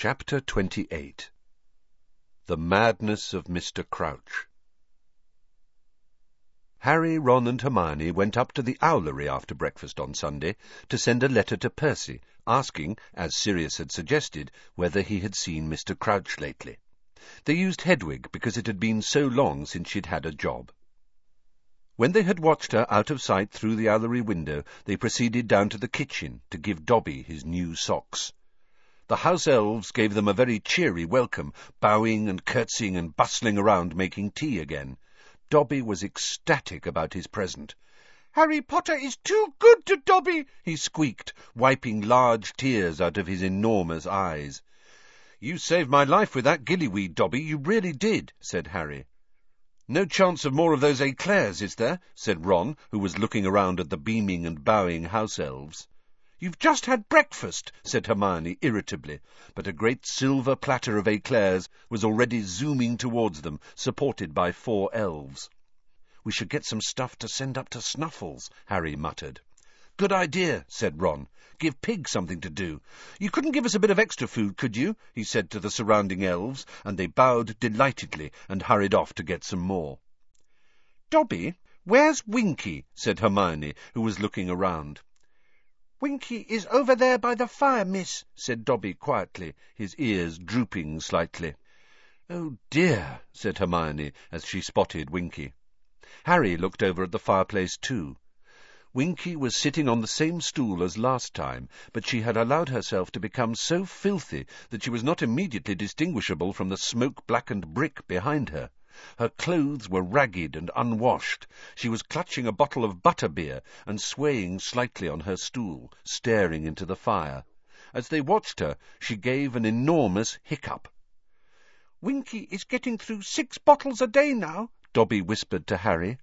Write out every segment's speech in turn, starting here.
Chapter 28 The Madness of Mr. Crouch Harry, Ron and Hermione went up to the Owlery after breakfast on Sunday to send a letter to Percy, asking, as Sirius had suggested, whether he had seen Mr. Crouch lately. They used Hedwig because it had been so long since she'd had a job. When they had watched her out of sight through the Owlery window, they proceeded down to the kitchen to give Dobby his new socks. The house elves gave them a very cheery welcome, bowing and curtsying and bustling around making tea again. Dobby was ecstatic about his present. Harry Potter is too good to Dobby, he squeaked, wiping large tears out of his enormous eyes. You saved my life with that gillyweed, Dobby, you really did, said Harry. No chance of more of those eclairs, is there? said Ron, who was looking around at the beaming and bowing house elves. You've just had breakfast, said Hermione irritably, but a great silver platter of eclairs was already zooming towards them, supported by four elves. We should get some stuff to send up to Snuffles, Harry muttered. Good idea, said Ron. Give Pig something to do. You couldn't give us a bit of extra food, could you? he said to the surrounding elves, and they bowed delightedly and hurried off to get some more. Dobby, where's Winky? said Hermione, who was looking around. Winky is over there by the fire, miss, said Dobby quietly, his ears drooping slightly. Oh, dear, said Hermione, as she spotted Winky. Harry looked over at the fireplace, too. Winky was sitting on the same stool as last time, but she had allowed herself to become so filthy that she was not immediately distinguishable from the smoke-blackened brick behind her. Her clothes were ragged and unwashed. She was clutching a bottle of butter beer and swaying slightly on her stool, staring into the fire. As they watched her, she gave an enormous hiccup. Winky is getting through six bottles a day now, Dobby whispered to Harry.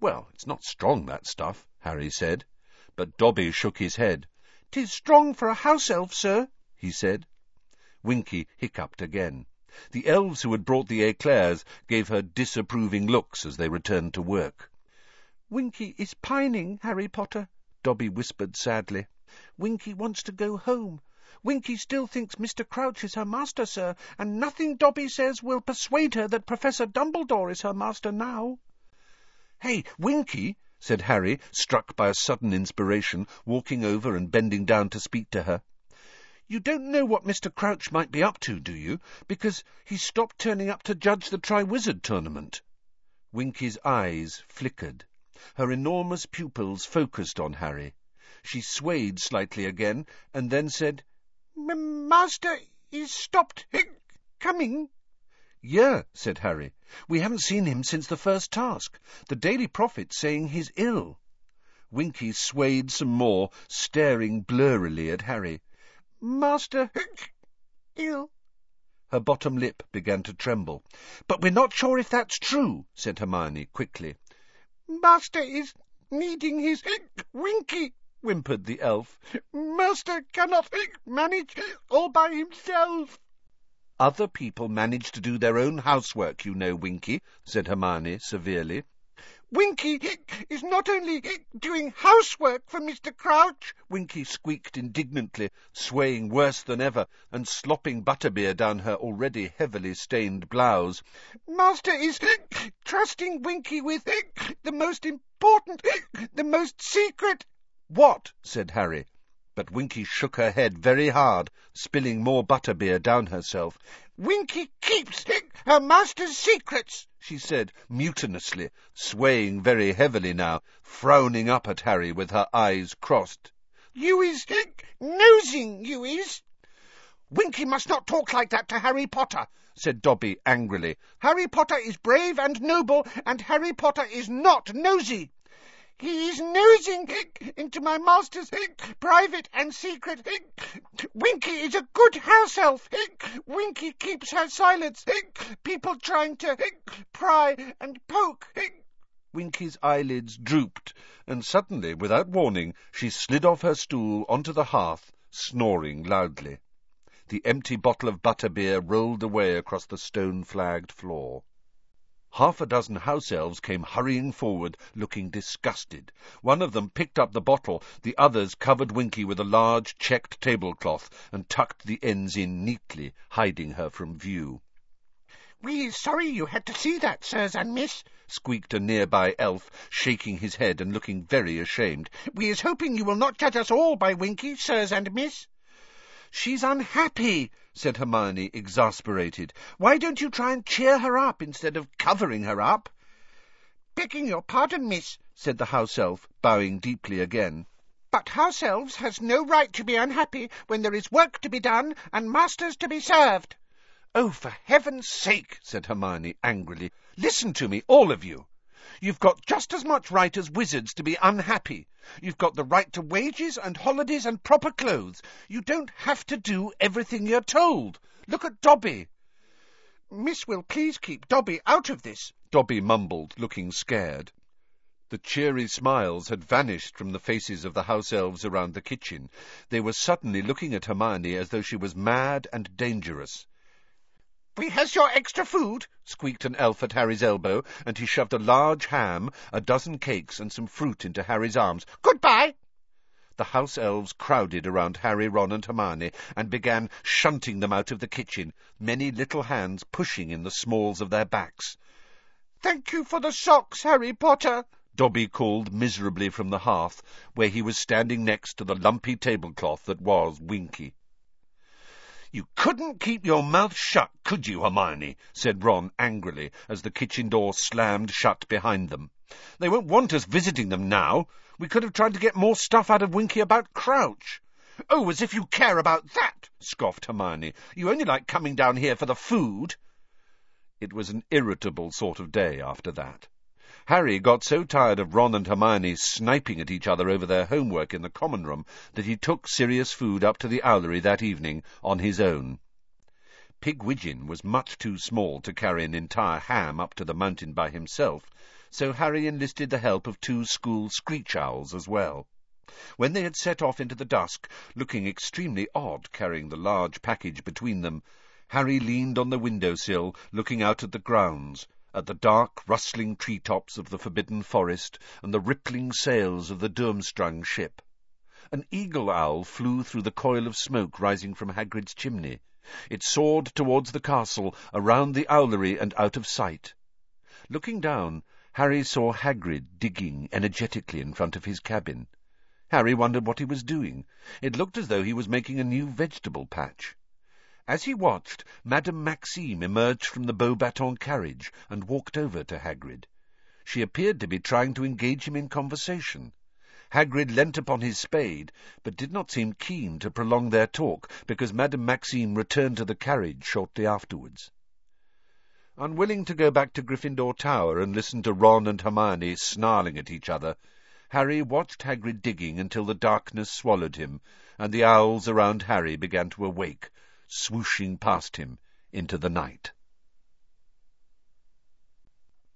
Well, it's not strong, that stuff, Harry said. But Dobby shook his head. "'Tis strong for a house elf, sir," he said. Winky hiccuped again. The elves who had brought the eclairs gave her disapproving looks as they returned to work. Winky is pining, Harry Potter, Dobby whispered sadly. Winky wants to go home. Winky still thinks Mr. Crouch is her master, sir, and nothing Dobby says will persuade her that Professor Dumbledore is her master now. Hey, Winky, said Harry, struck by a sudden inspiration, walking over and bending down to speak to her. You don't know what Mr. Crouch might be up to, do you? Because he stopped turning up to judge the Triwizard Tournament. Winky's eyes flickered. Her enormous pupils focused on Harry. She swayed slightly again, and then said, Master is stopped coming. Yeah, said Harry. We haven't seen him since the first task. The Daily Prophet's saying he's ill. Winky swayed some more, staring blurrily at Harry. Master ill. Her bottom lip began to tremble. But we're not sure if that's true, said Hermione quickly. Master is needing his Winky, whimpered the elf. Master cannot manage all by himself. Other people manage to do their own housework, you know, Winky, said Hermione severely. Winky is not only doing housework for Mr. Crouch, Winky squeaked indignantly, swaying worse than ever, and slopping butterbeer down her already heavily stained blouse. Master is trusting Winky with the most important, the most secret. What? said Harry. But Winky shook her head very hard, spilling more butterbeer down herself. Winky keeps her master's secrets, she said mutinously, swaying very heavily now, frowning up at Harry with her eyes crossed. You is nosing, you is. Winky must not talk like that to Harry Potter, said Dobby angrily. Harry Potter is brave and noble, and Harry Potter is not nosy. He is nosing into my master's private and secret. Winky is a good house elf. Winky keeps her silence. People trying to pry and poke. Winky's eyelids drooped, and suddenly, without warning, she slid off her stool onto the hearth, snoring loudly. The empty bottle of butterbeer rolled away across the stone-flagged floor. Half a dozen house elves came hurrying forward, looking disgusted. One of them picked up the bottle, the others covered Winky with a large checked tablecloth and tucked the ends in neatly, hiding her from view. We're sorry you had to see that, sirs and miss, squeaked a nearby elf, shaking his head and looking very ashamed. We's hoping you will not judge us all by Winky, sirs and miss. She's unhappy, said Hermione, exasperated. Why don't you try and cheer her up instead of covering her up? Begging your pardon, miss, said the house elf, bowing deeply again. But house elves has no right to be unhappy when there is work to be done and masters to be served. Oh, for heaven's sake, said Hermione angrily, listen to me, all of you. You've got just as much right as wizards to be unhappy. You've got the right to wages and holidays and proper clothes. You don't have to do everything you're told. Look at Dobby. Miss will please keep Dobby out of this, Dobby mumbled, looking scared. The cheery smiles had vanished from the faces of the house elves around the kitchen. They were suddenly looking at Hermione as though she was mad and dangerous. We has your extra food, squeaked an elf at Harry's elbow, and he shoved a large ham, a dozen cakes, and some fruit into Harry's arms. Goodbye! The house elves crowded around Harry, Ron, and Hermione, and began shunting them out of the kitchen, many little hands pushing in the smalls of their backs. Thank you for the socks, Harry Potter, Dobby called miserably from the hearth, where he was standing next to the lumpy tablecloth that was Winky. You couldn't keep your mouth shut, could you, Hermione? said Ron angrily, as the kitchen door slammed shut behind them. They won't want us visiting them now. We could have tried to get more stuff out of Winky about Crouch. Oh, as if you care about that, scoffed Hermione. You only like coming down here for the food. It was an irritable sort of day after that. Harry got so tired of Ron and Hermione sniping at each other over their homework in the common room that he took Sirius food up to the owlery that evening on his own. Pigwidgeon was much too small to carry an entire ham up to the mountain by himself, so Harry enlisted the help of two school screech owls as well. When they had set off into the dusk, looking extremely odd carrying the large package between them, Harry leaned on the window sill, looking out at the grounds, at the dark, rustling tree-tops of the forbidden forest and the rippling sails of the Durmstrang ship. An eagle-owl flew through the coil of smoke rising from Hagrid's chimney. It soared towards the castle, around the owlery and out of sight. Looking down, Harry saw Hagrid digging energetically in front of his cabin. Harry wondered what he was doing. It looked as though he was making a new vegetable patch. As he watched, Madame Maxime emerged from the Beauxbatons carriage and walked over to Hagrid. She appeared to be trying to engage him in conversation. Hagrid leant upon his spade, but did not seem keen to prolong their talk, because Madame Maxime returned to the carriage shortly afterwards. Unwilling to go back to Gryffindor Tower and listen to Ron and Hermione snarling at each other, Harry watched Hagrid digging until the darkness swallowed him, and the owls around Harry began to awake, swooshing past him into the night.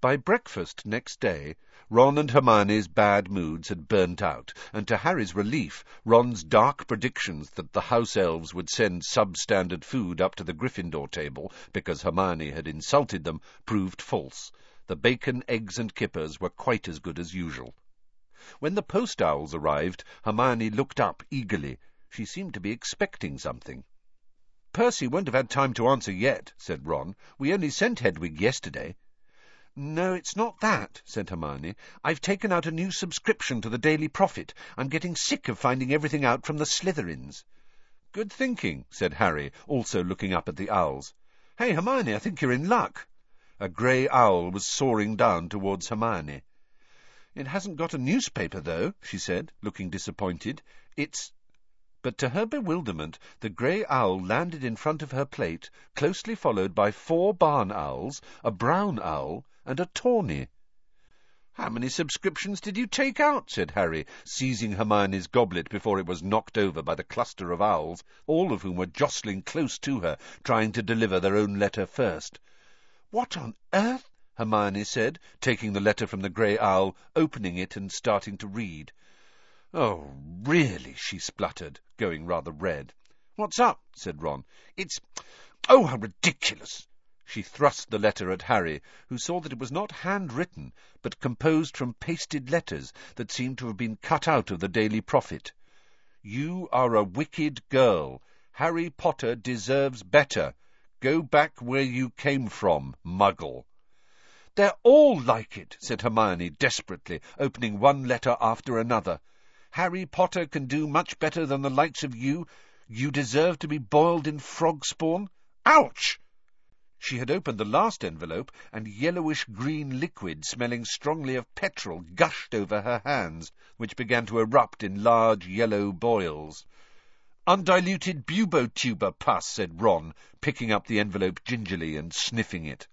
By breakfast next day, Ron and Hermione's bad moods had burnt out, and to Harry's relief, Ron's dark predictions that the house elves would send substandard food up to the Gryffindor table because Hermione had insulted them proved false. The bacon, eggs, and kippers were quite as good as usual. When the post owls arrived, Hermione looked up eagerly. She seemed to be expecting something. Percy won't have had time to answer yet, said Ron. We only sent Hedwig yesterday. No, it's not that, said Hermione. I've taken out a new subscription to the Daily Prophet. I'm getting sick of finding everything out from the Slytherins. Good thinking, said Harry, also looking up at the owls. Hey, Hermione, I think you're in luck. A grey owl was soaring down towards Hermione. It hasn't got a newspaper, though, she said, looking disappointed. It's but to her bewilderment, the grey owl landed in front of her plate, closely followed by four barn owls, a brown owl, and a tawny. How many subscriptions did you take out? said Harry, seizing Hermione's goblet before it was knocked over by the cluster of owls, all of whom were jostling close to her, trying to deliver their own letter first. What on earth? Hermione said, taking the letter from the grey owl, opening it and starting to read. Oh, really, she spluttered, going rather red. What's up? said Ron. It's... Oh, how ridiculous! She thrust the letter at Harry, who saw that it was not handwritten, but composed from pasted letters that seemed to have been cut out of the Daily Prophet. You are a wicked girl. Harry Potter deserves better. Go back where you came from, muggle. They're all like it, said Hermione desperately, opening one letter after another. Harry Potter can do much better than the likes of you. You deserve to be boiled in frog spawn. Ouch! She had opened the last envelope, and yellowish-green liquid smelling strongly of petrol gushed over her hands, which began to erupt in large yellow boils. Undiluted bubotuber pus, said Ron, picking up the envelope gingerly and sniffing it.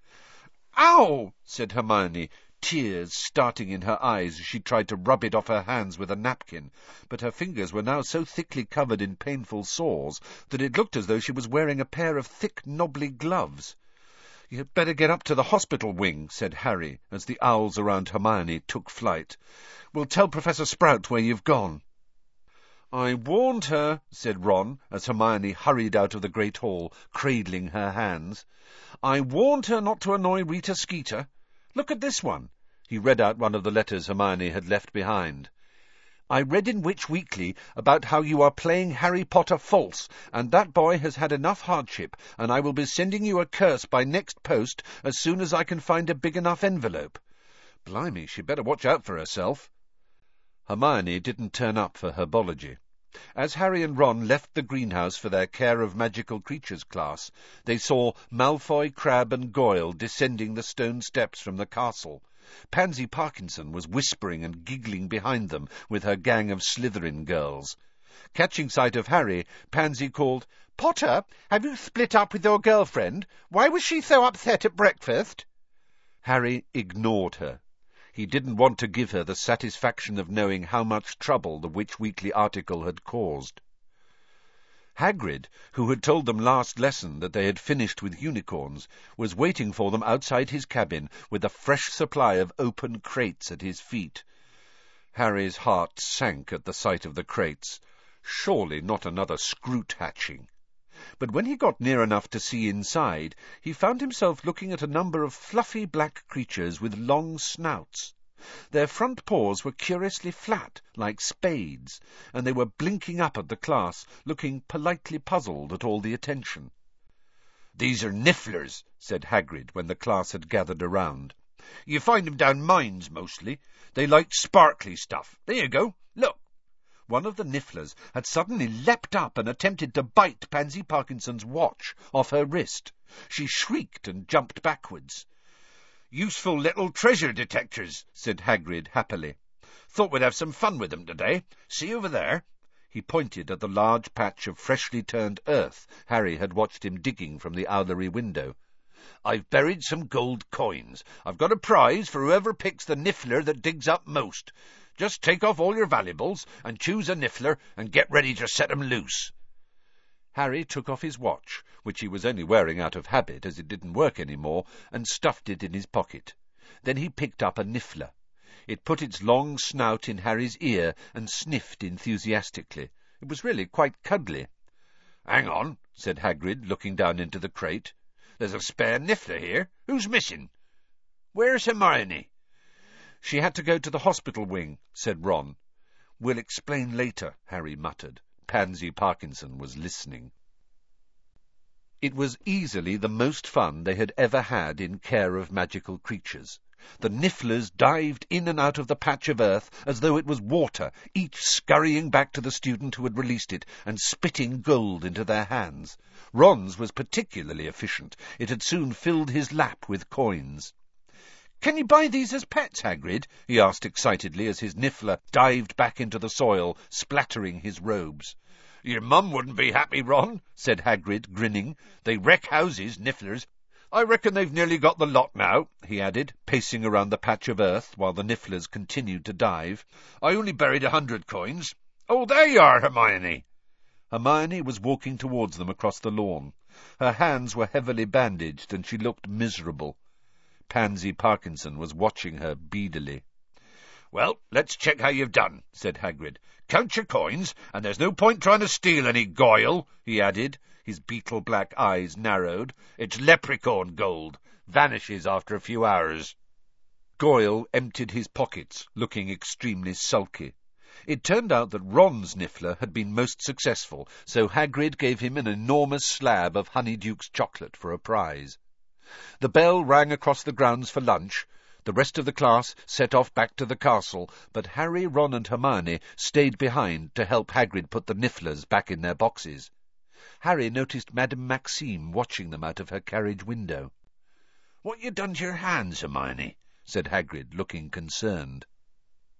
Ow! said Hermione, tears starting in her eyes as she tried to rub it off her hands with a napkin, but her fingers were now so thickly covered in painful sores that it looked as though she was wearing a pair of thick, knobbly gloves. You'd better get up to the hospital wing, said Harry, as the owls around Hermione took flight. We'll tell Professor Sprout where you've gone. I warned her, said Ron, as Hermione hurried out of the great hall, cradling her hands. I warned her not to annoy Rita Skeeter. Look at this one. He read out one of the letters Hermione had left behind. I read in Witch Weekly about how you are playing Harry Potter false, and that boy has had enough hardship, and I will be sending you a curse by next post as soon as I can find a big enough envelope. Blimey, she'd better watch out for herself. Hermione didn't turn up for herbology. As Harry and Ron left the greenhouse for their Care of Magical Creatures class, they saw Malfoy, Crabbe, and Goyle descending the stone steps from the castle. Pansy Parkinson was whispering and giggling behind them with her gang of Slytherin girls. Catching sight of Harry, Pansy called, Potter, have you split up with your girlfriend? Why was she so upset at breakfast? Harry ignored her. He didn't want to give her the satisfaction of knowing how much trouble the Witch Weekly article had caused. Hagrid, who had told them last lesson that they had finished with unicorns, was waiting for them outside his cabin with a fresh supply of open crates at his feet. Harry's heart sank at the sight of the crates. Surely not another Skrewt hatching. But when he got near enough to see inside, he found himself looking at a number of fluffy black creatures with long snouts. Their front paws were curiously flat, like spades, and they were blinking up at the class, looking politely puzzled at all the attention. These are nifflers, said Hagrid when the class had gathered around. You find 'em down mines, mostly. They like sparkly stuff. There you go. Look. One of the nifflers had suddenly leapt up and attempted to bite Pansy Parkinson's watch off her wrist. She shrieked and jumped backwards. Useful little treasure detectors, said Hagrid happily. Thought we'd have some fun with them today. See over there? He pointed at the large patch of freshly turned earth Harry had watched him digging from the owlery window. I've buried some gold coins. I've got a prize for whoever picks the niffler that digs up most. Just take off all your valuables and choose a niffler and get ready to set 'em loose. Harry took off his watch, which he was only wearing out of habit as it didn't work any more, and stuffed it in his pocket. Then he picked up a niffler. It put its long snout in Harry's ear and sniffed enthusiastically. It was really quite cuddly. Hang on, said Hagrid, looking down into the crate. There's a spare niffler here. Who's missing? Where's Hermione? She had to go to the hospital wing, said Ron. We'll explain later, Harry muttered. Pansy Parkinson was listening. It was easily the most fun they had ever had in care of magical creatures. The nifflers dived in and out of the patch of earth as though it was water, each scurrying back to the student who had released it and spitting gold into their hands. Ron's was particularly efficient. It had soon filled his lap with coins. Can you buy these as pets, Hagrid? he asked excitedly as his niffler dived back into the soil, splattering his robes. Your mum wouldn't be happy, Ron, said Hagrid, grinning. They wreck houses, nifflers. I reckon they've nearly got the lot now, he added, pacing around the patch of earth while the nifflers continued to dive. I only buried a hundred coins. Oh, there you are, Hermione. Hermione was walking towards them across the lawn. Her hands were heavily bandaged, and she looked miserable. Pansy Parkinson was watching her beadily. Well, let's check how you've done, said Hagrid. Count your coins, and there's no point trying to steal any, Goyle, he added. His beetle-black eyes narrowed. It's leprechaun gold. Vanishes after a few hours. Goyle emptied his pockets, looking extremely sulky. It turned out that Ron's niffler had been most successful, so Hagrid gave him an enormous slab of Honeyduke's chocolate for a prize. The bell rang across the grounds for lunch. The rest of the class set off back to the castle, but Harry, Ron and Hermione stayed behind to help Hagrid put the nifflers back in their boxes. Harry noticed Madame Maxime watching them out of her carriage window. "What you done to your hands, Hermione?" said Hagrid, looking concerned.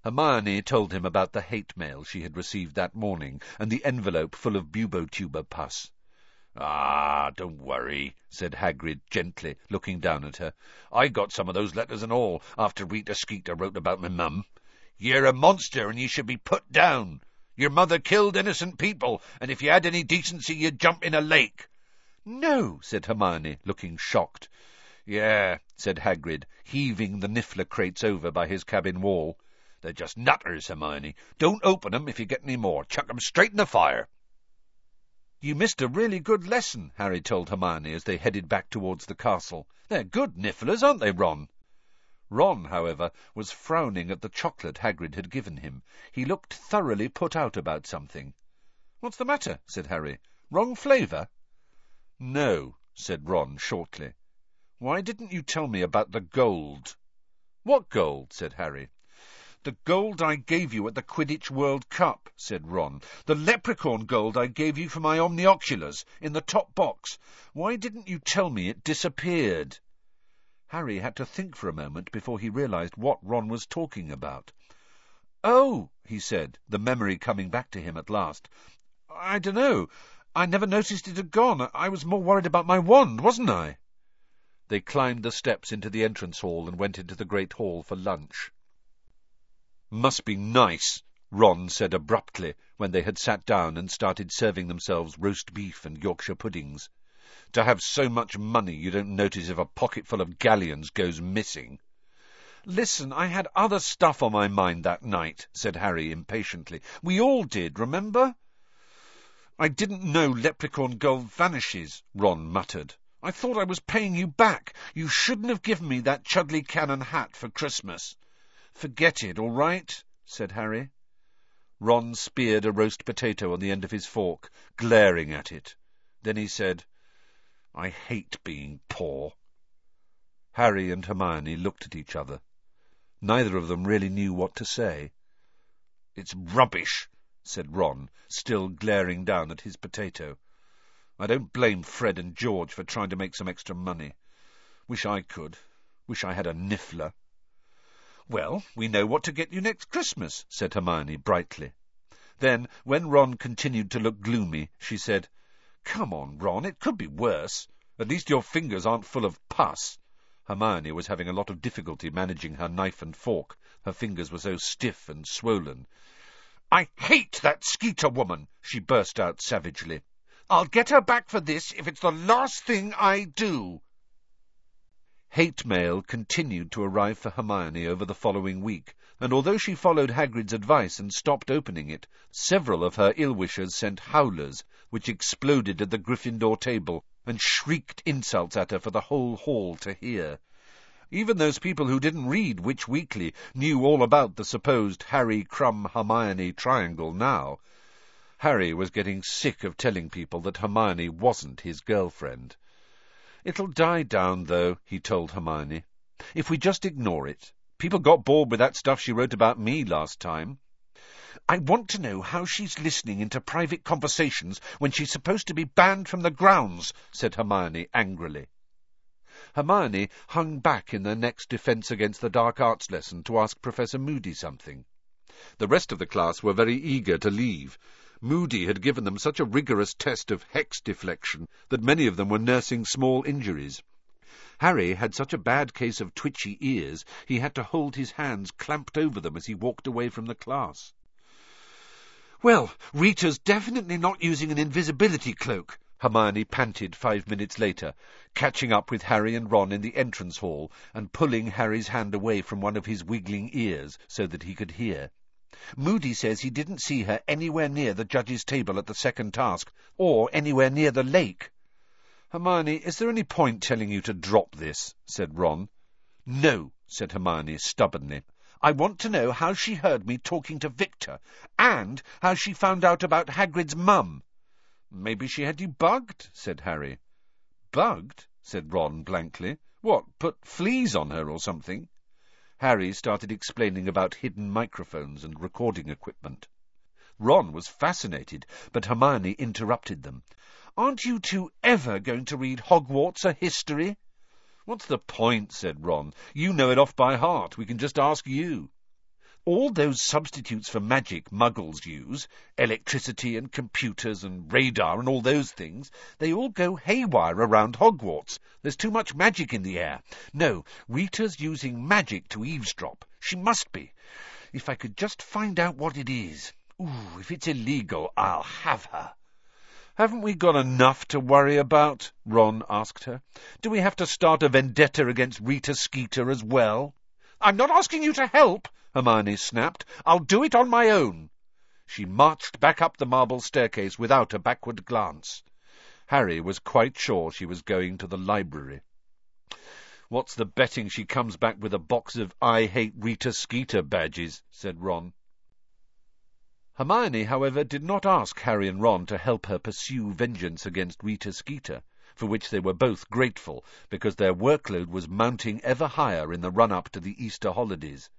Hermione told him about the hate mail she had received that morning, and the envelope full of bubotuber pus. Ah, don't worry, said Hagrid gently, looking down at her. I got some of those letters and all, after Rita Skeeter wrote about my mum. You're a monster, and you should be put down. Your mother killed innocent people, and if you had any decency, you'd jump in a lake. No, said Hermione, looking shocked. Yeah, said Hagrid, heaving the niffler crates over by his cabin wall. They're just nutters, Hermione. Don't open 'em if you get any more. Chuck 'em straight in the fire. You missed a really good lesson, Harry told Hermione as they headed back towards the castle. They're good nifflers, aren't they, Ron? Ron, however, was frowning at the chocolate Hagrid had given him. He looked thoroughly put out about something. What's the matter? said Harry. Wrong flavour? No, said Ron shortly. Why didn't you tell me about the gold? What gold? said Harry. The gold I gave you at the Quidditch World Cup, said Ron. The leprechaun gold I gave you for my omnioculars, in the top box. Why didn't you tell me it disappeared? Harry had to think for a moment before he realized what Ron was talking about. Oh, he said, the memory coming back to him at last. I dunno. I never noticed it had gone. I was more worried about my wand, wasn't I? They climbed the steps into the entrance hall and went into the great hall for lunch. Must be nice, Ron said abruptly, when they had sat down and started serving themselves roast beef and Yorkshire puddings. To have so much money you don't notice if a pocketful of galleons goes missing. Listen, I had other stuff on my mind that night, said Harry impatiently. We all did, remember? I didn't know leprechaun gold vanishes, Ron muttered. I thought I was paying you back. You shouldn't have given me that Chudley Cannon hat for Christmas. Forget it, all right? said Harry. Ron speared a roast potato on the end of his fork, glaring at it. Then he said, I hate being poor. Harry and Hermione looked at each other. Neither of them really knew what to say. It's rubbish, said Ron, still glaring down at his potato. I don't blame Fred and George for trying to make some extra money. Wish I could. Wish I had a niffler. Well, we know what to get you next Christmas, said Hermione brightly. Then, when Ron continued to look gloomy, she said, Come on, Ron, it could be worse. At least your fingers aren't full of pus. Hermione was having a lot of difficulty managing her knife and fork. Her fingers were so stiff and swollen. I hate that Skeeter woman, she burst out savagely. I'll get her back for this if it's the last thing I do. Hate mail continued to arrive for Hermione over the following week, and although she followed Hagrid's advice and stopped opening it, several of her ill-wishers sent howlers, which exploded at the Gryffindor table and shrieked insults at her for the whole hall to hear. Even those people who didn't read Witch Weekly knew all about the supposed Harry, Krum, Hermione triangle now. Harry was getting sick of telling people that Hermione wasn't his girlfriend. It'll die down, though, he told Hermione. If we just ignore it. People got bored with that stuff she wrote about me last time. I want to know how she's listening into private conversations when she's supposed to be banned from the grounds, said Hermione angrily. Hermione hung back in their next defence against the dark arts lesson to ask Professor Moody something. The rest of the class were very eager to leave, Moody had given them such a rigorous test of hex deflection that many of them were nursing small injuries. Harry had such a bad case of twitchy ears he had to hold his hands clamped over them as he walked away from the class. Well, Rita's definitely not using an invisibility cloak, Hermione panted five minutes later, catching up with Harry and Ron in the entrance hall and pulling Harry's hand away from one of his wiggling ears so that he could hear. Moody says he didn't see her anywhere near the judge's table at the second task, or anywhere near the lake. Hermione, is there any point telling you to drop this? said Ron. No, said Hermione stubbornly. I want to know how she heard me talking to Victor, and how she found out about Hagrid's mum. Maybe she had you bugged, said Harry. Bugged? said Ron blankly. What, put fleas on her or something? Harry started explaining about hidden microphones and recording equipment. Ron was fascinated, but Hermione interrupted them. Aren't you two ever going to read Hogwarts a history? What's the point? said Ron. You know it off by heart. We can just ask you. All those substitutes for magic muggles use, electricity and computers and radar and all those things, they all go haywire around Hogwarts. There's too much magic in the air. No, Rita's using magic to eavesdrop. She must be. If I could just find out what it is. Ooh, if it's illegal, I'll have her. Haven't we got enough to worry about? Ron asked her. Do we have to start a vendetta against Rita Skeeter as well? I'm not asking you to help, Hermione snapped. I'll do it on my own. She marched back up the marble staircase without a backward glance. Harry was quite sure she was going to the library. What's the betting she comes back with a box of I Hate Rita Skeeter badges, said Ron. Hermione, however, did not ask Harry and Ron to help her pursue vengeance against Rita Skeeter for which they were both grateful, because their workload was mounting ever higher in the run-up to the Easter holidays.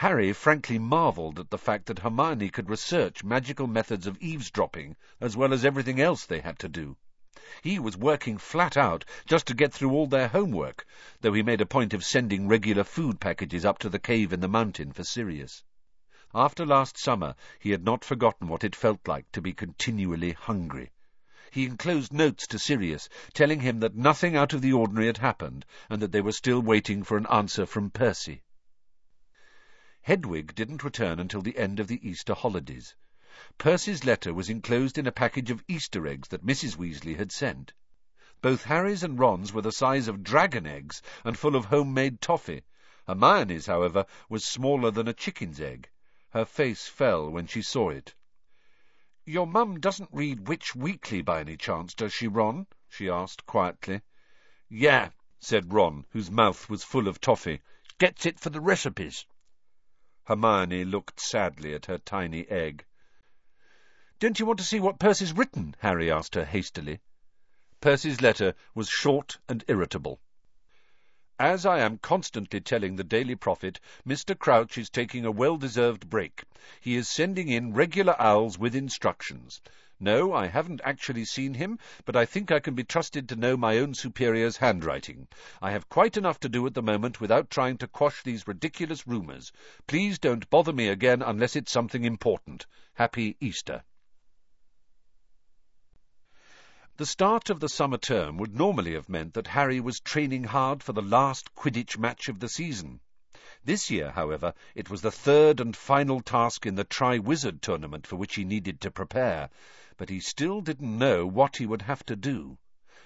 Harry frankly marvelled at the fact that Hermione could research magical methods of eavesdropping as well as everything else they had to do. He was working flat out just to get through all their homework, though he made a point of sending regular food packages up to the cave in the mountain for Sirius. After last summer, he had not forgotten what it felt like to be continually hungry. He enclosed notes to Sirius, telling him that nothing out of the ordinary had happened, and that they were still waiting for an answer from Percy. Hedwig didn't return until the end of the Easter holidays. Percy's letter was enclosed in a package of Easter eggs that Mrs. Weasley had sent. Both Harry's and Ron's were the size of dragon eggs and full of homemade toffee. Hermione's, however, was smaller than a chicken's egg. Her face fell when she saw it. Your mum doesn't read Witch Weekly by any chance, does she, Ron? she asked quietly. Yeah, said Ron, whose mouth was full of toffee. Gets it for the recipes. Hermione looked sadly at her tiny egg. Don't you want to see what Percy's written? Harry asked her hastily. Percy's letter was short and irritable. As I am constantly telling the Daily Prophet, Mr. Crouch is taking a well-deserved break. He is sending in regular owls with instructions. No, I haven't actually seen him, but I think I can be trusted to know my own superior's handwriting. I have quite enough to do at the moment without trying to quash these ridiculous rumours. Please don't bother me again unless it's something important. Happy Easter. The start of the summer term would normally have meant that Harry was training hard for the last Quidditch match of the season. This year, however, it was the third and final task in the Triwizard tournament for which he needed to prepare, but he still didn't know what he would have to do.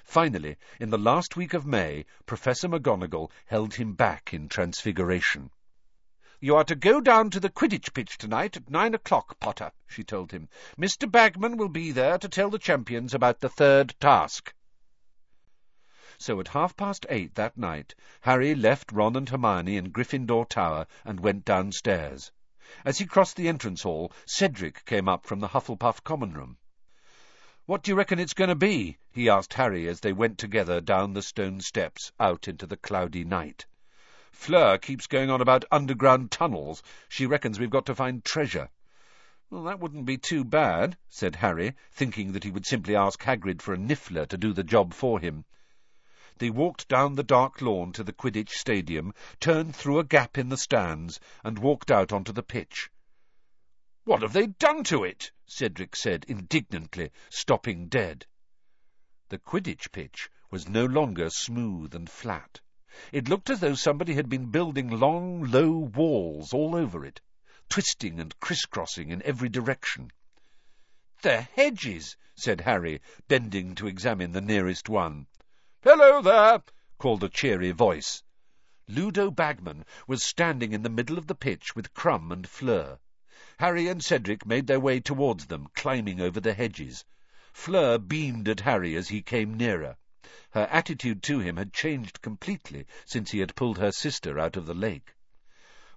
Finally, in the last week of May, Professor McGonagall held him back in Transfiguration. You are to go down to the Quidditch pitch tonight at nine o'clock, Potter, she told him. Mr. Bagman will be there to tell the champions about the third task. So at half past eight that night, Harry left Ron and Hermione in Gryffindor Tower and went downstairs. As he crossed the entrance hall, Cedric came up from the Hufflepuff common room. What do you reckon it's going to be? he asked Harry as they went together down the stone steps out into the cloudy night. Fleur keeps going on about underground tunnels. She reckons we've got to find treasure. Well, that wouldn't be too bad, said Harry, thinking that he would simply ask Hagrid for a niffler to do the job for him. They walked down the dark lawn to the Quidditch stadium, turned through a gap in the stands, and walked out onto the pitch. What have they done to it? Cedric said indignantly, stopping dead. The Quidditch pitch was no longer smooth and flat. It looked as though somebody had been building long, low walls all over it, twisting and crisscrossing in every direction. "The hedges," said Harry, bending to examine the nearest one. "Hello there!" called a cheery voice. Ludo Bagman was standing in the middle of the pitch with Krum and Fleur. Harry and Cedric made their way towards them, climbing over the hedges. Fleur beamed at Harry as he came nearer. Her attitude to him had changed completely since he had pulled her sister out of the lake.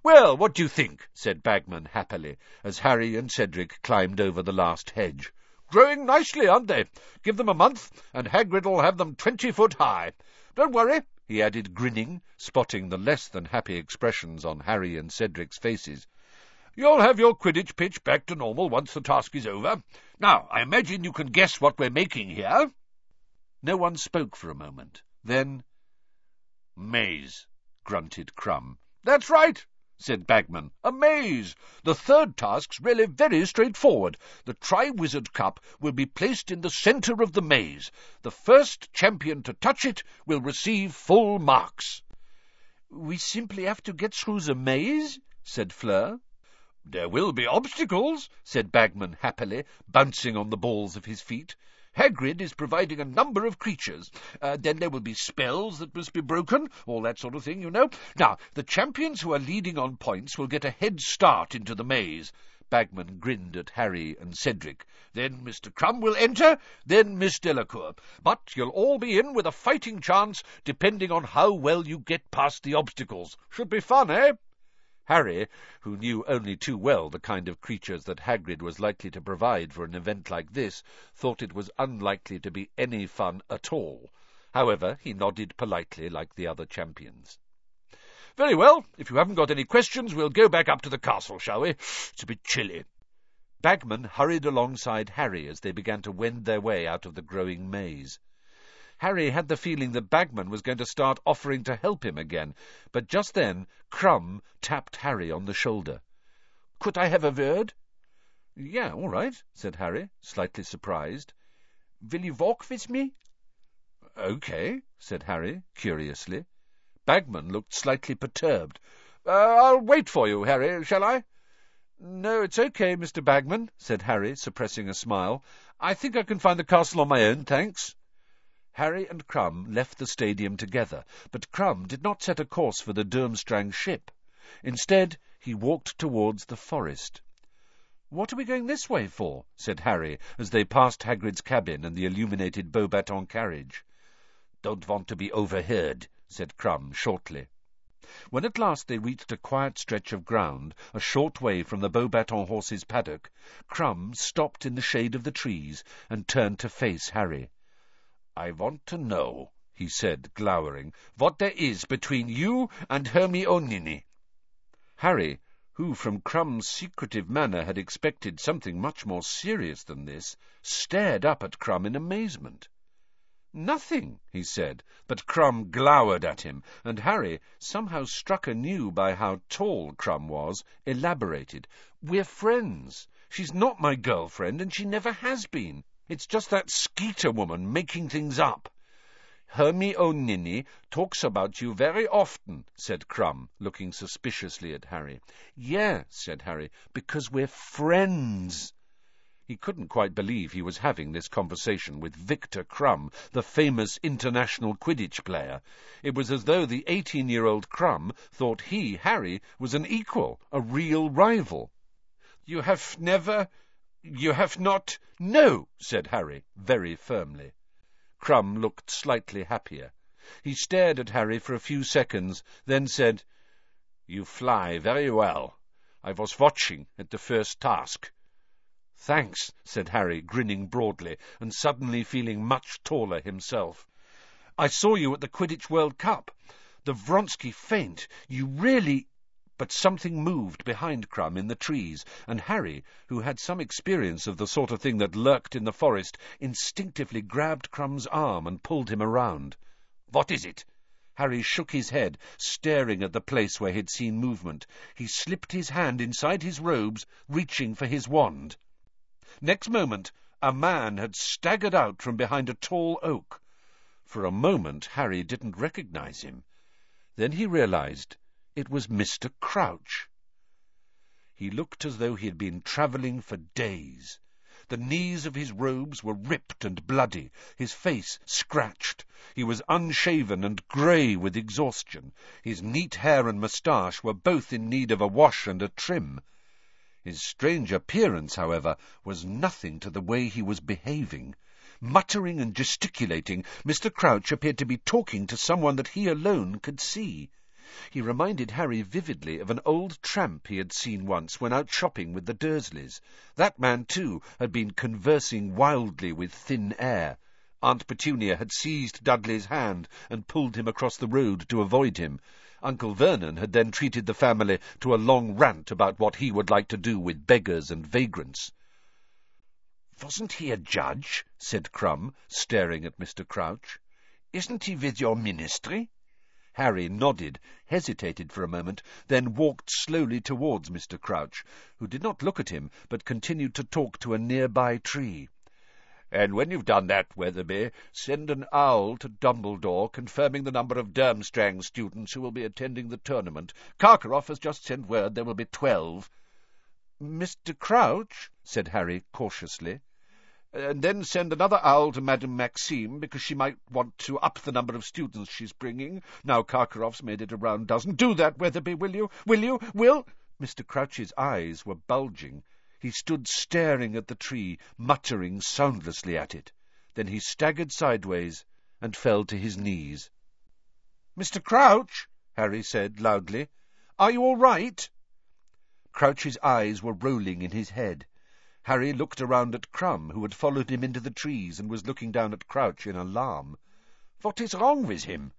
Well, what do you think? said Bagman happily, as Harry and Cedric climbed over the last hedge. Growing nicely, aren't they? Give them a month, and Hagrid'll have them twenty foot high. Don't worry, he added, grinning, spotting the less than happy expressions on Harry and Cedric's faces. You'll have your Quidditch pitch back to normal once the task is over. Now, I imagine you can guess what we're making here. No one spoke for a moment. Then, Maze, grunted Krum. That's right, said Bagman. A maze. The third task's really very straightforward. The Triwizard Cup will be placed in the centre of the maze. The first champion to touch it will receive full marks. We simply have to get through the maze, said Fleur. There will be obstacles, said Bagman happily, bouncing on the balls of his feet. Hagrid is providing a number of creatures. Uh, then there will be spells that must be broken, all that sort of thing, you know. Now, the champions who are leading on points will get a head start into the maze. Bagman grinned at Harry and Cedric. Then Mr. Krum will enter, then Miss Delacour. But you'll all be in with a fighting chance, depending on how well you get past the obstacles. Should be fun, eh? Harry, who knew only too well the kind of creatures that Hagrid was likely to provide for an event like this, thought it was unlikely to be any fun at all. However, he nodded politely like the other champions. Very well. If you haven't got any questions, we'll go back up to the castle, shall we? It's a bit chilly. Bagman hurried alongside Harry as they began to wend their way out of the growing maze. Harry had the feeling that Bagman was going to start offering to help him again, but just then Krum tapped Harry on the shoulder. Could I have a word? Yeah, all right, said Harry, slightly surprised. Will you walk with me? Okay, said Harry, curiously. Bagman looked slightly perturbed. Uh, I'll wait for you, Harry, shall I? No, it's okay, Mr. Bagman, said Harry, suppressing a smile. I think I can find the castle on my own, thanks. Harry and Krum left the stadium together, but Krum did not set a course for the Durmstrang ship. Instead, he walked towards the forest. "What are we going this way for?" said Harry, as they passed Hagrid's cabin and the illuminated Beauxbatons carriage. "Don't want to be overheard," said Krum shortly. When at last they reached a quiet stretch of ground, a short way from the Beauxbatons horses' paddock, Krum stopped in the shade of the trees and turned to face Harry. I want to know, he said, glowering, what there is between you and Hermione. Harry, who from Krum's secretive manner had expected something much more serious than this, stared up at Krum in amazement. Nothing, he said, but Krum glowered at him, and Harry, somehow struck anew by how tall Krum was, elaborated. We're friends. She's not my girlfriend, and she never has been. It's just that Skeeter woman making things up. Hermione Nini talks about you very often, said Krum, looking suspiciously at Harry. Yeah, said Harry, because we're friends. He couldn't quite believe he was having this conversation with Victor Krum, the famous international Quidditch player. It was as though the eighteen-year-old Krum thought he, Harry, was an equal, a real rival. You have never you have not... No, said Harry, very firmly. Krum looked slightly happier. He stared at Harry for a few seconds, then said, You fly very well. I was watching at the first task. Thanks, said Harry, grinning broadly, and suddenly feeling much taller himself. I saw you at the Quidditch World Cup. The Wronski Feint. You really... But something moved behind Krum in the trees, and Harry, who had some experience of the sort of thing that lurked in the forest, instinctively grabbed Krum's arm and pulled him around. What is it? Harry shook his head, staring at the place where he'd seen movement. He slipped his hand inside his robes, reaching for his wand. Next moment, a man had staggered out from behind a tall oak. For a moment, Harry didn't recognize him. Then he realized it was Mr. Crouch. He looked as though he had been travelling for days. The knees of his robes were ripped and bloody, his face scratched. He was unshaven and grey with exhaustion. His neat hair and moustache were both in need of a wash and a trim. His strange appearance, however, was nothing to the way he was behaving. Muttering and gesticulating, Mr. Crouch appeared to be talking to someone that he alone could see. He reminded Harry vividly of an old tramp he had seen once when out shopping with the Dursleys. That man, too, had been conversing wildly with thin air. Aunt Petunia had seized Dudley's hand and pulled him across the road to avoid him. Uncle Vernon had then treated the family to a long rant about what he would like to do with beggars and vagrants. Wasn't he a judge? said Krum, staring at Mr. Crouch. Isn't he with your ministry? Harry nodded, hesitated for a moment, then walked slowly towards Mr. Crouch, who did not look at him, but continued to talk to a nearby tree. And when you've done that, Weatherby, send an owl to Dumbledore confirming the number of Durmstrang students who will be attending the tournament. Karkaroff has just sent word there will be twelve. Mr. Crouch, said Harry cautiously. And then send another owl to Madame Maxime, because she might want to up the number of students she's bringing. Now Karkaroff's made it a round dozen. Do that, Weatherby, will you? Will you? Will? Mr. Crouch's eyes were bulging. He stood staring at the tree, muttering soundlessly at it. Then he staggered sideways and fell to his knees. Mr. Crouch, Harry said loudly, are you all right? Crouch's eyes were rolling in his head. Harry looked around at Krum, who had followed him into the trees and was looking down at Crouch in alarm. What is wrong with him?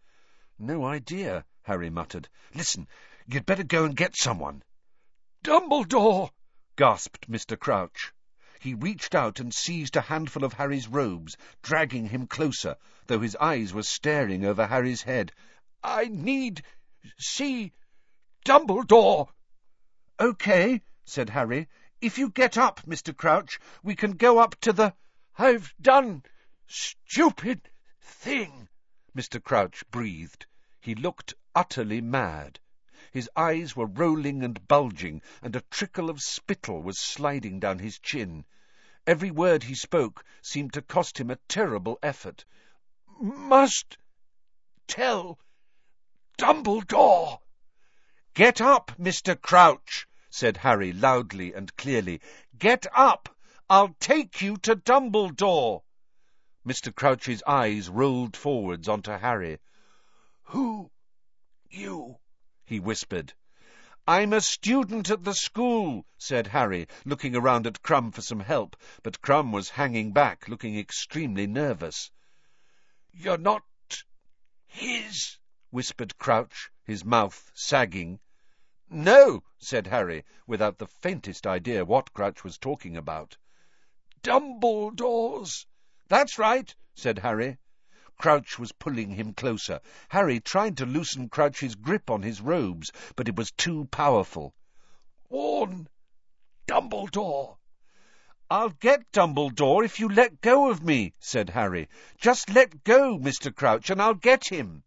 No idea, Harry muttered. Listen, you'd better go and get someone. Dumbledore! gasped Mr. Crouch. He reached out and seized a handful of Harry's robes, dragging him closer, though his eyes were staring over Harry's head. I need see Dumbledore. Okay, said Harry. If you get up, Mr. Crouch, we can go up to the... I've done stupid thing, Mr. Crouch breathed. He looked utterly mad. His eyes were rolling and bulging, and a trickle of spittle was sliding down his chin. Every word he spoke seemed to cost him a terrible effort. Must tell Dumbledore. Get up, Mr. Crouch, said Harry loudly and clearly. Get up! I'll take you to Dumbledore. Mr. Crouch's eyes rolled forwards onto Harry. Who, you? he whispered. I'm a student at the school, said Harry, looking around at Krum for some help, but Krum was hanging back, looking extremely nervous. You're not his, whispered Crouch, his mouth sagging. No, said Harry, without the faintest idea what Crouch was talking about. Dumbledore's. That's right, said Harry. Crouch was pulling him closer. Harry tried to loosen Crouch's grip on his robes, but it was too powerful. Warn Dumbledore. I'll get Dumbledore if you let go of me, said Harry. Just let go, Mr. Crouch, and I'll get him.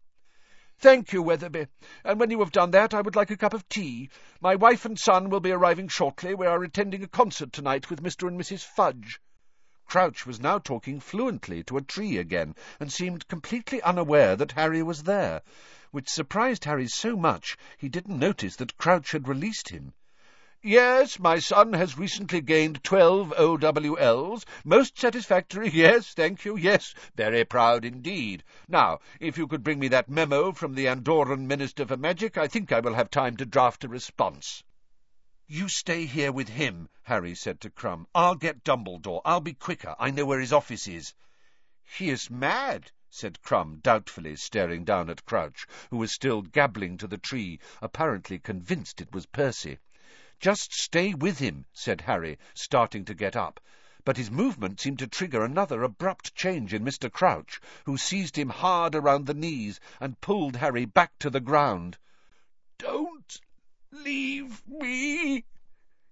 Thank you, Weatherby. And when you have done that, I would like a cup of tea. My wife and son will be arriving shortly. We are attending a concert tonight with Mr. and Mrs. Fudge. Crouch was now talking fluently to a tree again, and seemed completely unaware that Harry was there, which surprised Harry so much he didn't notice that Crouch had released him. Yes, my son has recently gained twelve OWLs. Most satisfactory, yes, thank you, yes, very proud indeed. Now, if you could bring me that memo from the Andorran Minister for Magic, I think I will have time to draft a response. You stay here with him, Harry said to Krum. I'll get Dumbledore. I'll be quicker. I know where his office is. He is mad, said Krum doubtfully, staring down at Crouch, who was still gabbling to the tree, apparently convinced it was Percy. Just stay with him, said Harry, starting to get up. But his movement seemed to trigger another abrupt change in Mr. Crouch, who seized him hard around the knees and pulled Harry back to the ground. Don't leave me,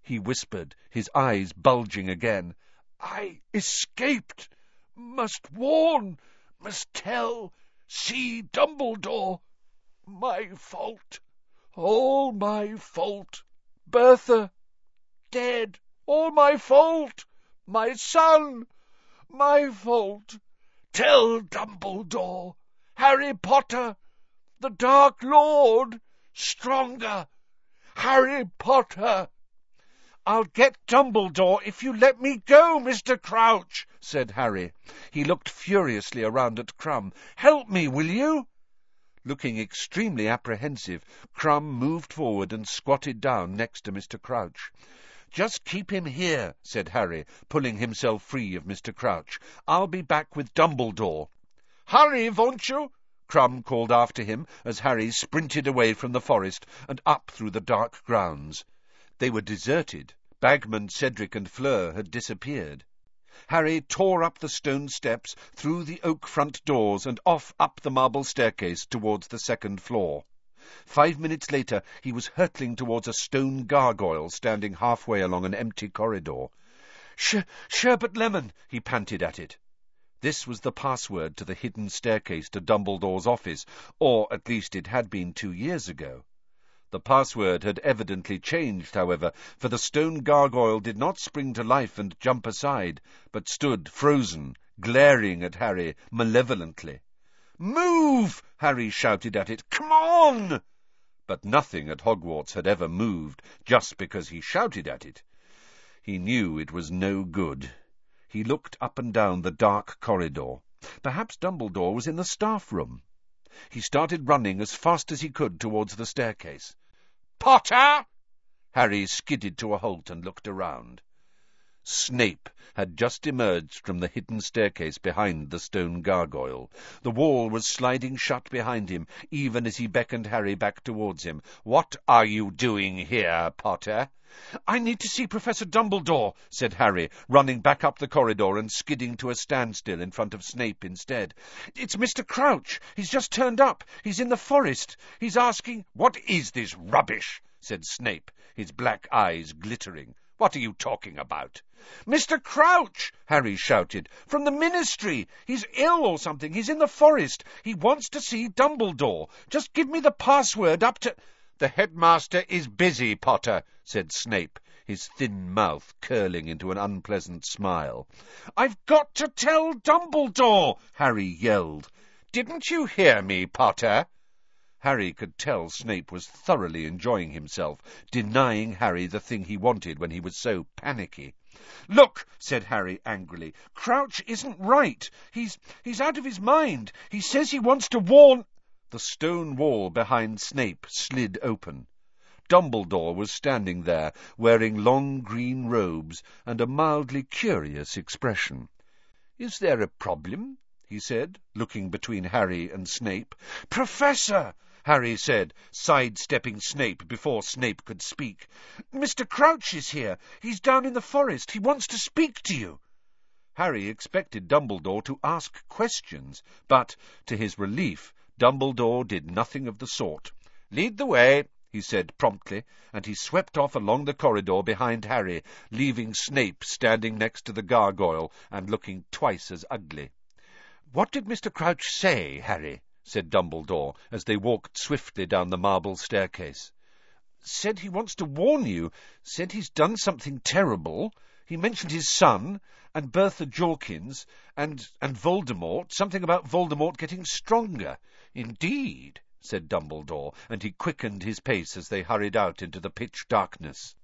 he whispered, his eyes bulging again. I escaped. Must warn, must tell, see Dumbledore. My fault, all my fault. Bertha, dead, all my fault, my son, my fault. Tell Dumbledore, Harry Potter, the Dark Lord, stronger, Harry Potter. I'll get Dumbledore if you let me go, Mr. Crouch, said Harry. He looked furiously around at Krum. Help me, will you? Looking extremely apprehensive, Krum moved forward and squatted down next to Mr. Crouch. Just keep him here, said Harry, pulling himself free of Mr. Crouch. I'll be back with Dumbledore. Hurry, won't you? Krum called after him as Harry sprinted away from the forest and up through the dark grounds. They were deserted. Bagman, Cedric, and Fleur had disappeared. Harry tore up the stone steps, through the oak front doors, and off up the marble staircase towards the second floor. Five minutes later, he was hurtling towards a stone gargoyle standing halfway along an empty corridor. Sh sherbet lemon, he panted at it. This was the password to the hidden staircase to Dumbledore's office, or at least it had been two years ago. The password had evidently changed, however, for the stone gargoyle did not spring to life and jump aside, but stood frozen, glaring at Harry malevolently. Move! Harry shouted at it. Come on! But nothing at Hogwarts had ever moved just because he shouted at it. He knew it was no good. He looked up and down the dark corridor. Perhaps Dumbledore was in the staff room. He started running as fast as he could towards the staircase. Potter! Harry skidded to a halt and looked around. Snape had just emerged from the hidden staircase behind the stone gargoyle. The wall was sliding shut behind him, even as he beckoned Harry back towards him. What are you doing here, Potter? I need to see Professor Dumbledore, said Harry, running back up the corridor and skidding to a standstill in front of Snape instead. It's Mr. Crouch. He's just turned up. He's in the forest. He's asking... What is this rubbish? said Snape, his black eyes glittering. What are you talking about? Mr. Crouch, Harry shouted, from the Ministry. He's ill or something. He's in the forest. He wants to see Dumbledore. Just give me the password up to... The headmaster is busy, Potter, said Snape, his thin mouth curling into an unpleasant smile. I've got to tell Dumbledore, Harry yelled. Didn't you hear me, Potter? Harry could tell Snape was thoroughly enjoying himself, denying Harry the thing he wanted when he was so panicky. Look, said Harry angrily, Crouch isn't right. He's he's out of his mind. He says he wants to warn... The stone wall behind Snape slid open. Dumbledore was standing there, wearing long green robes and a mildly curious expression. Is there a problem? he said, looking between Harry and Snape. Professor! Harry said, sidestepping Snape before Snape could speak. Mr. Crouch is here. He's down in the forest. He wants to speak to you. Harry expected Dumbledore to ask questions, but, to his relief, Dumbledore did nothing of the sort. Lead the way, he said promptly, and he swept off along the corridor behind Harry, leaving Snape standing next to the gargoyle and looking twice as ugly. What did Mr. Crouch say, Harry? Said Dumbledore, as they walked swiftly down the marble staircase. Said he wants to warn you. Said he's done something terrible. He mentioned his son, and Bertha Jorkins, and, and Voldemort, something about Voldemort getting stronger. Indeed, said Dumbledore, and he quickened his pace as they hurried out into the pitch darkness.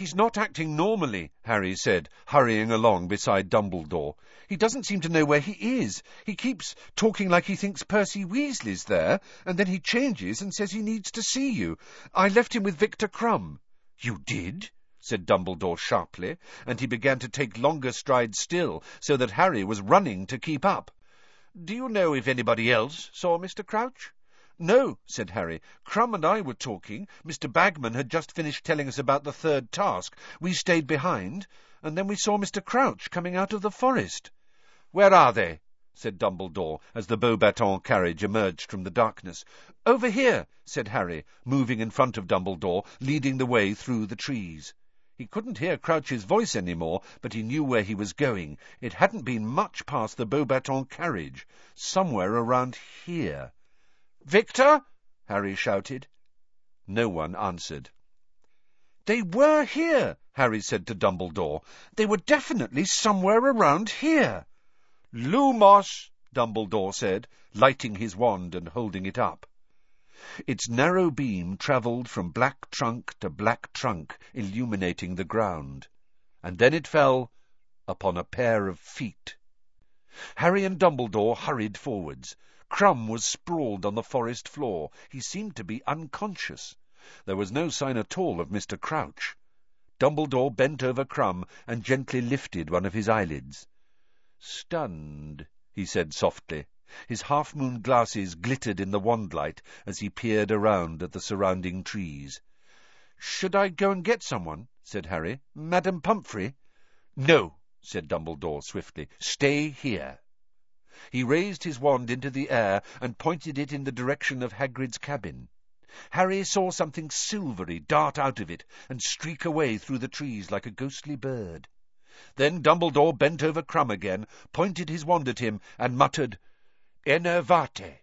He's not acting normally, Harry said, hurrying along beside Dumbledore. He doesn't seem to know where he is. He keeps talking like he thinks Percy Weasley's there, and then he changes and says he needs to see you. I left him with Victor Krum. You did? said Dumbledore sharply, and he began to take longer strides still, so that Harry was running to keep up. Do you know if anybody else saw Mr. Crouch? No, said Harry. Krum and I were talking. Mr. Bagman had just finished telling us about the third task. We stayed behind, and then we saw Mr. Crouch coming out of the forest. Where are they? said Dumbledore, as the Beauxbatons carriage emerged from the darkness. Over here, said Harry, moving in front of Dumbledore, leading the way through the trees. He couldn't hear Crouch's voice any more, but he knew where he was going. It hadn't been much past the Beauxbatons carriage. Somewhere around here. Victor? Harry shouted. No one answered. They were here, Harry said to Dumbledore. They were definitely somewhere around here. Lumos, Dumbledore said, lighting his wand and holding it up. Its narrow beam travelled from black trunk to black trunk, illuminating the ground. And then it fell upon a pair of feet. Harry and Dumbledore hurried forwards. Krum was sprawled on the forest floor. He seemed to be unconscious. There was no sign at all of Mr. Crouch. Dumbledore bent over Krum and gently lifted one of his eyelids. Stunned, he said softly. His half-moon glasses glittered in the wand-light as he peered around at the surrounding trees. "Should I go and get someone?" said Harry. "Madam Pomfrey?" "No," said Dumbledore swiftly. "Stay here." He raised his wand into the air and pointed it in the direction of Hagrid's cabin. Harry saw something silvery dart out of it and streak away through the trees like a ghostly bird. Then Dumbledore bent over Krum again, pointed his wand at him, and muttered, Enervate!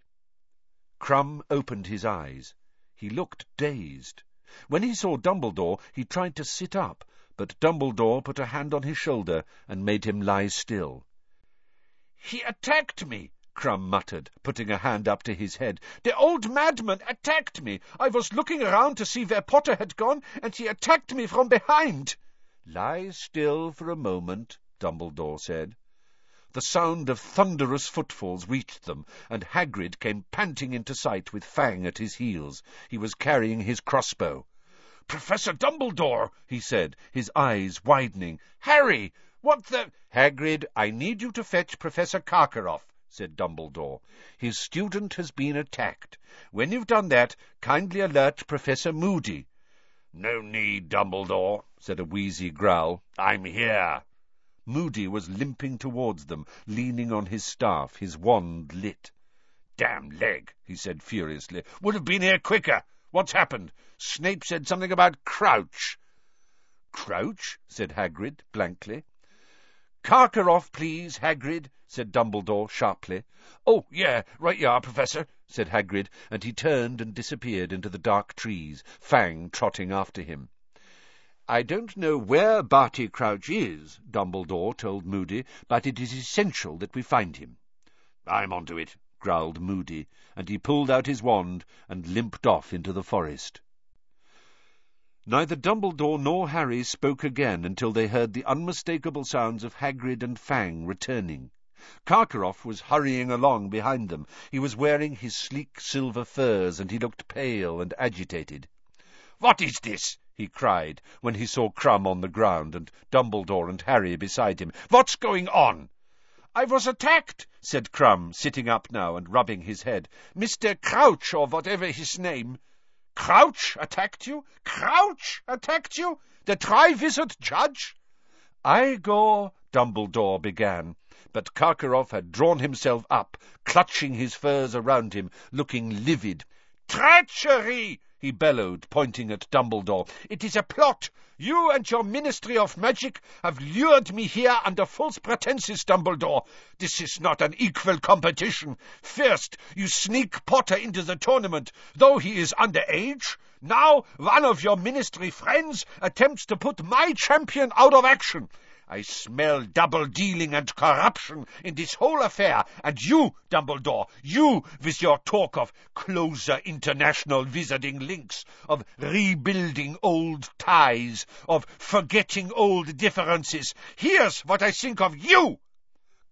Krum opened his eyes. He looked dazed. When he saw Dumbledore, he tried to sit up, but Dumbledore put a hand on his shoulder and made him lie still. He attacked me, Krum muttered, putting a hand up to his head. The old madman attacked me. I was looking around to see where Potter had gone, and he attacked me from behind. Lie still for a moment, Dumbledore said. The sound of thunderous footfalls reached them, and Hagrid came panting into sight with Fang at his heels. He was carrying his crossbow. "Professor Dumbledore!" he said, his eyes widening. "Harry! What the—" "Hagrid, I need you to fetch Professor Karkaroff," said Dumbledore. "His student has been attacked. When you've done that, kindly alert Professor Moody." "No need, Dumbledore," said a wheezy growl. "I'm here." Moody was limping towards them, leaning on his staff, his wand lit. "Damn leg!" he said furiously. "Would have been here quicker. What's happened? Snape said something about Crouch." "Crouch?" said Hagrid, blankly. "Karkaroff, please, Hagrid," said Dumbledore sharply. "Oh, yeah, right you are, Professor," said Hagrid, and he turned and disappeared into the dark trees, Fang trotting after him. I don't know where Barty Crouch is, Dumbledore told Moody, but it is essential that we find him. I'm on to it, growled Moody, and he pulled out his wand and limped off into the forest. Neither Dumbledore nor Harry spoke again until they heard the unmistakable sounds of Hagrid and Fang returning. Karkaroff was hurrying along behind them. He was wearing his sleek silver furs, and he looked pale and agitated. "What is this?" he cried, when he saw Krum on the ground and Dumbledore and Harry beside him. "What's going on?" "I was attacked," said Krum, sitting up now and rubbing his head. "Mr. Crouch, or whatever his name." "Crouch attacked you? Crouch attacked you? The Triwizard Judge?" "Igor," Dumbledore began, but Karkaroff had drawn himself up, clutching his furs around him, looking livid. "Treachery!" He bellowed, pointing at Dumbledore. "It is a plot! You and your Ministry of Magic have lured me here under false pretenses, Dumbledore. This is not an equal competition. First, you sneak Potter into the tournament, though he is underage. Now, one of your Ministry friends attempts to put my champion out of action. I smell double-dealing and corruption in this whole affair, and you, Dumbledore, you, with your talk of closer international wizarding links, of rebuilding old ties, of forgetting old differences, here's what I think of you!"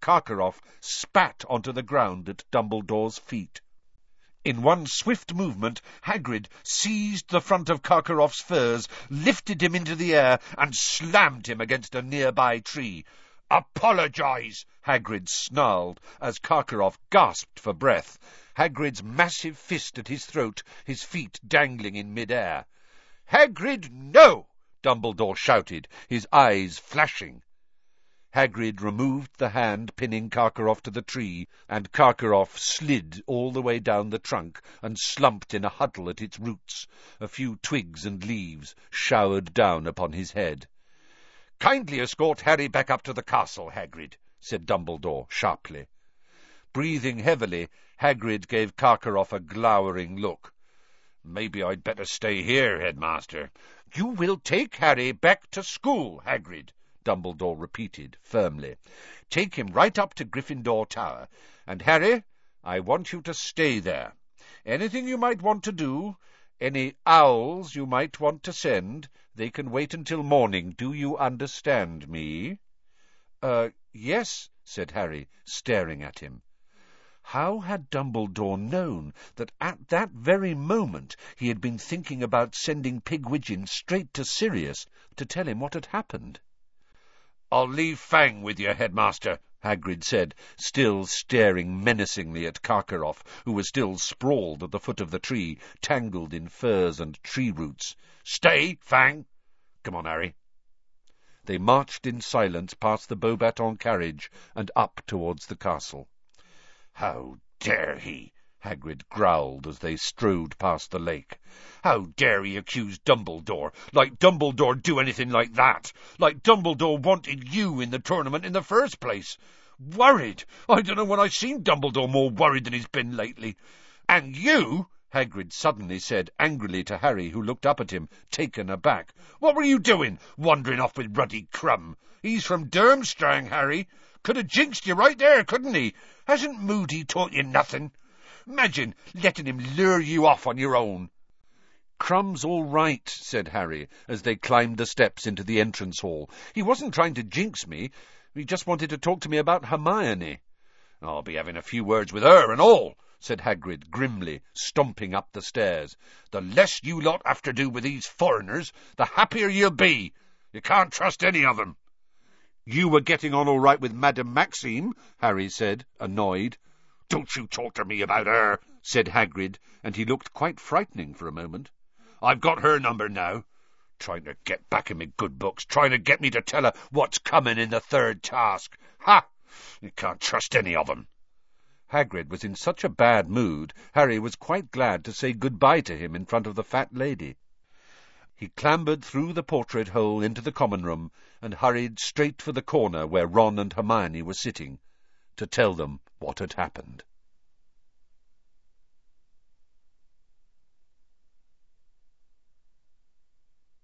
Karkaroff spat onto the ground at Dumbledore's feet. In one swift movement, Hagrid seized the front of Karkaroff's furs, lifted him into the air, and slammed him against a nearby tree. "Apologize!" Hagrid snarled, as Karkaroff gasped for breath, Hagrid's massive fist at his throat, his feet dangling in mid-air. "Hagrid, no!" Dumbledore shouted, his eyes flashing. Hagrid removed the hand pinning Karkaroff to the tree, and Karkaroff slid all the way down the trunk and slumped in a huddle at its roots. A few twigs and leaves showered down upon his head. "Kindly escort Harry back up to the castle, Hagrid," said Dumbledore sharply. Breathing heavily, Hagrid gave Karkaroff a glowering look. "Maybe I'd better stay here, Headmaster." "You will take Harry back to school, Hagrid." Dumbledore repeated firmly. Take him right up to Gryffindor Tower. And, Harry, I want you to stay there. Anything you might want to do, any owls you might want to send, they can wait until morning. Do you understand me? Uh, yes, said Harry, staring at him. How had Dumbledore known that at that very moment he had been thinking about sending Pigwidgeon straight to Sirius to tell him what had happened? I'll leave Fang with you, headmaster, Hagrid said, still staring menacingly at Karkaroff, who was still sprawled at the foot of the tree, tangled in furs and tree roots. Stay, Fang! Come on, Harry. They marched in silence past the Beauxbatons carriage and up towards the castle. How dare he! Hagrid growled as they strode past the lake. How dare he accuse Dumbledore? Like Dumbledore do anything like that? Like Dumbledore wanted you in the tournament in the first place? Worried? I don't know when I've seen Dumbledore more worried than he's been lately. And you, Hagrid suddenly said angrily to Harry, who looked up at him, taken aback. What were you doing, wandering off with Ruddy Krum? He's from Durmstrang, Harry. Could have jinxed you right there, couldn't he? Hasn't Moody taught you nothing? Imagine letting him lure you off on your own. Krum's all right, said Harry, as they climbed the steps into the entrance hall. He wasn't trying to jinx me. He just wanted to talk to me about Hermione. I'll be having a few words with her and all, said Hagrid grimly, stomping up the stairs. The less you lot have to do with these foreigners, the happier you'll be. You can't trust any of them. You were getting on all right with Madame Maxime, Harry said, annoyed. Don't you talk to me about her, said Hagrid, and he looked quite frightening for a moment. I've got her number now. Trying to get back in me good books, trying to get me to tell her what's coming in the third task. Ha! You can't trust any of 'em. Hagrid was in such a bad mood, Harry was quite glad to say good-bye to him in front of the fat lady. He clambered through the portrait hole into the common room and hurried straight for the corner where Ron and Hermione were sitting, to tell them what had happened.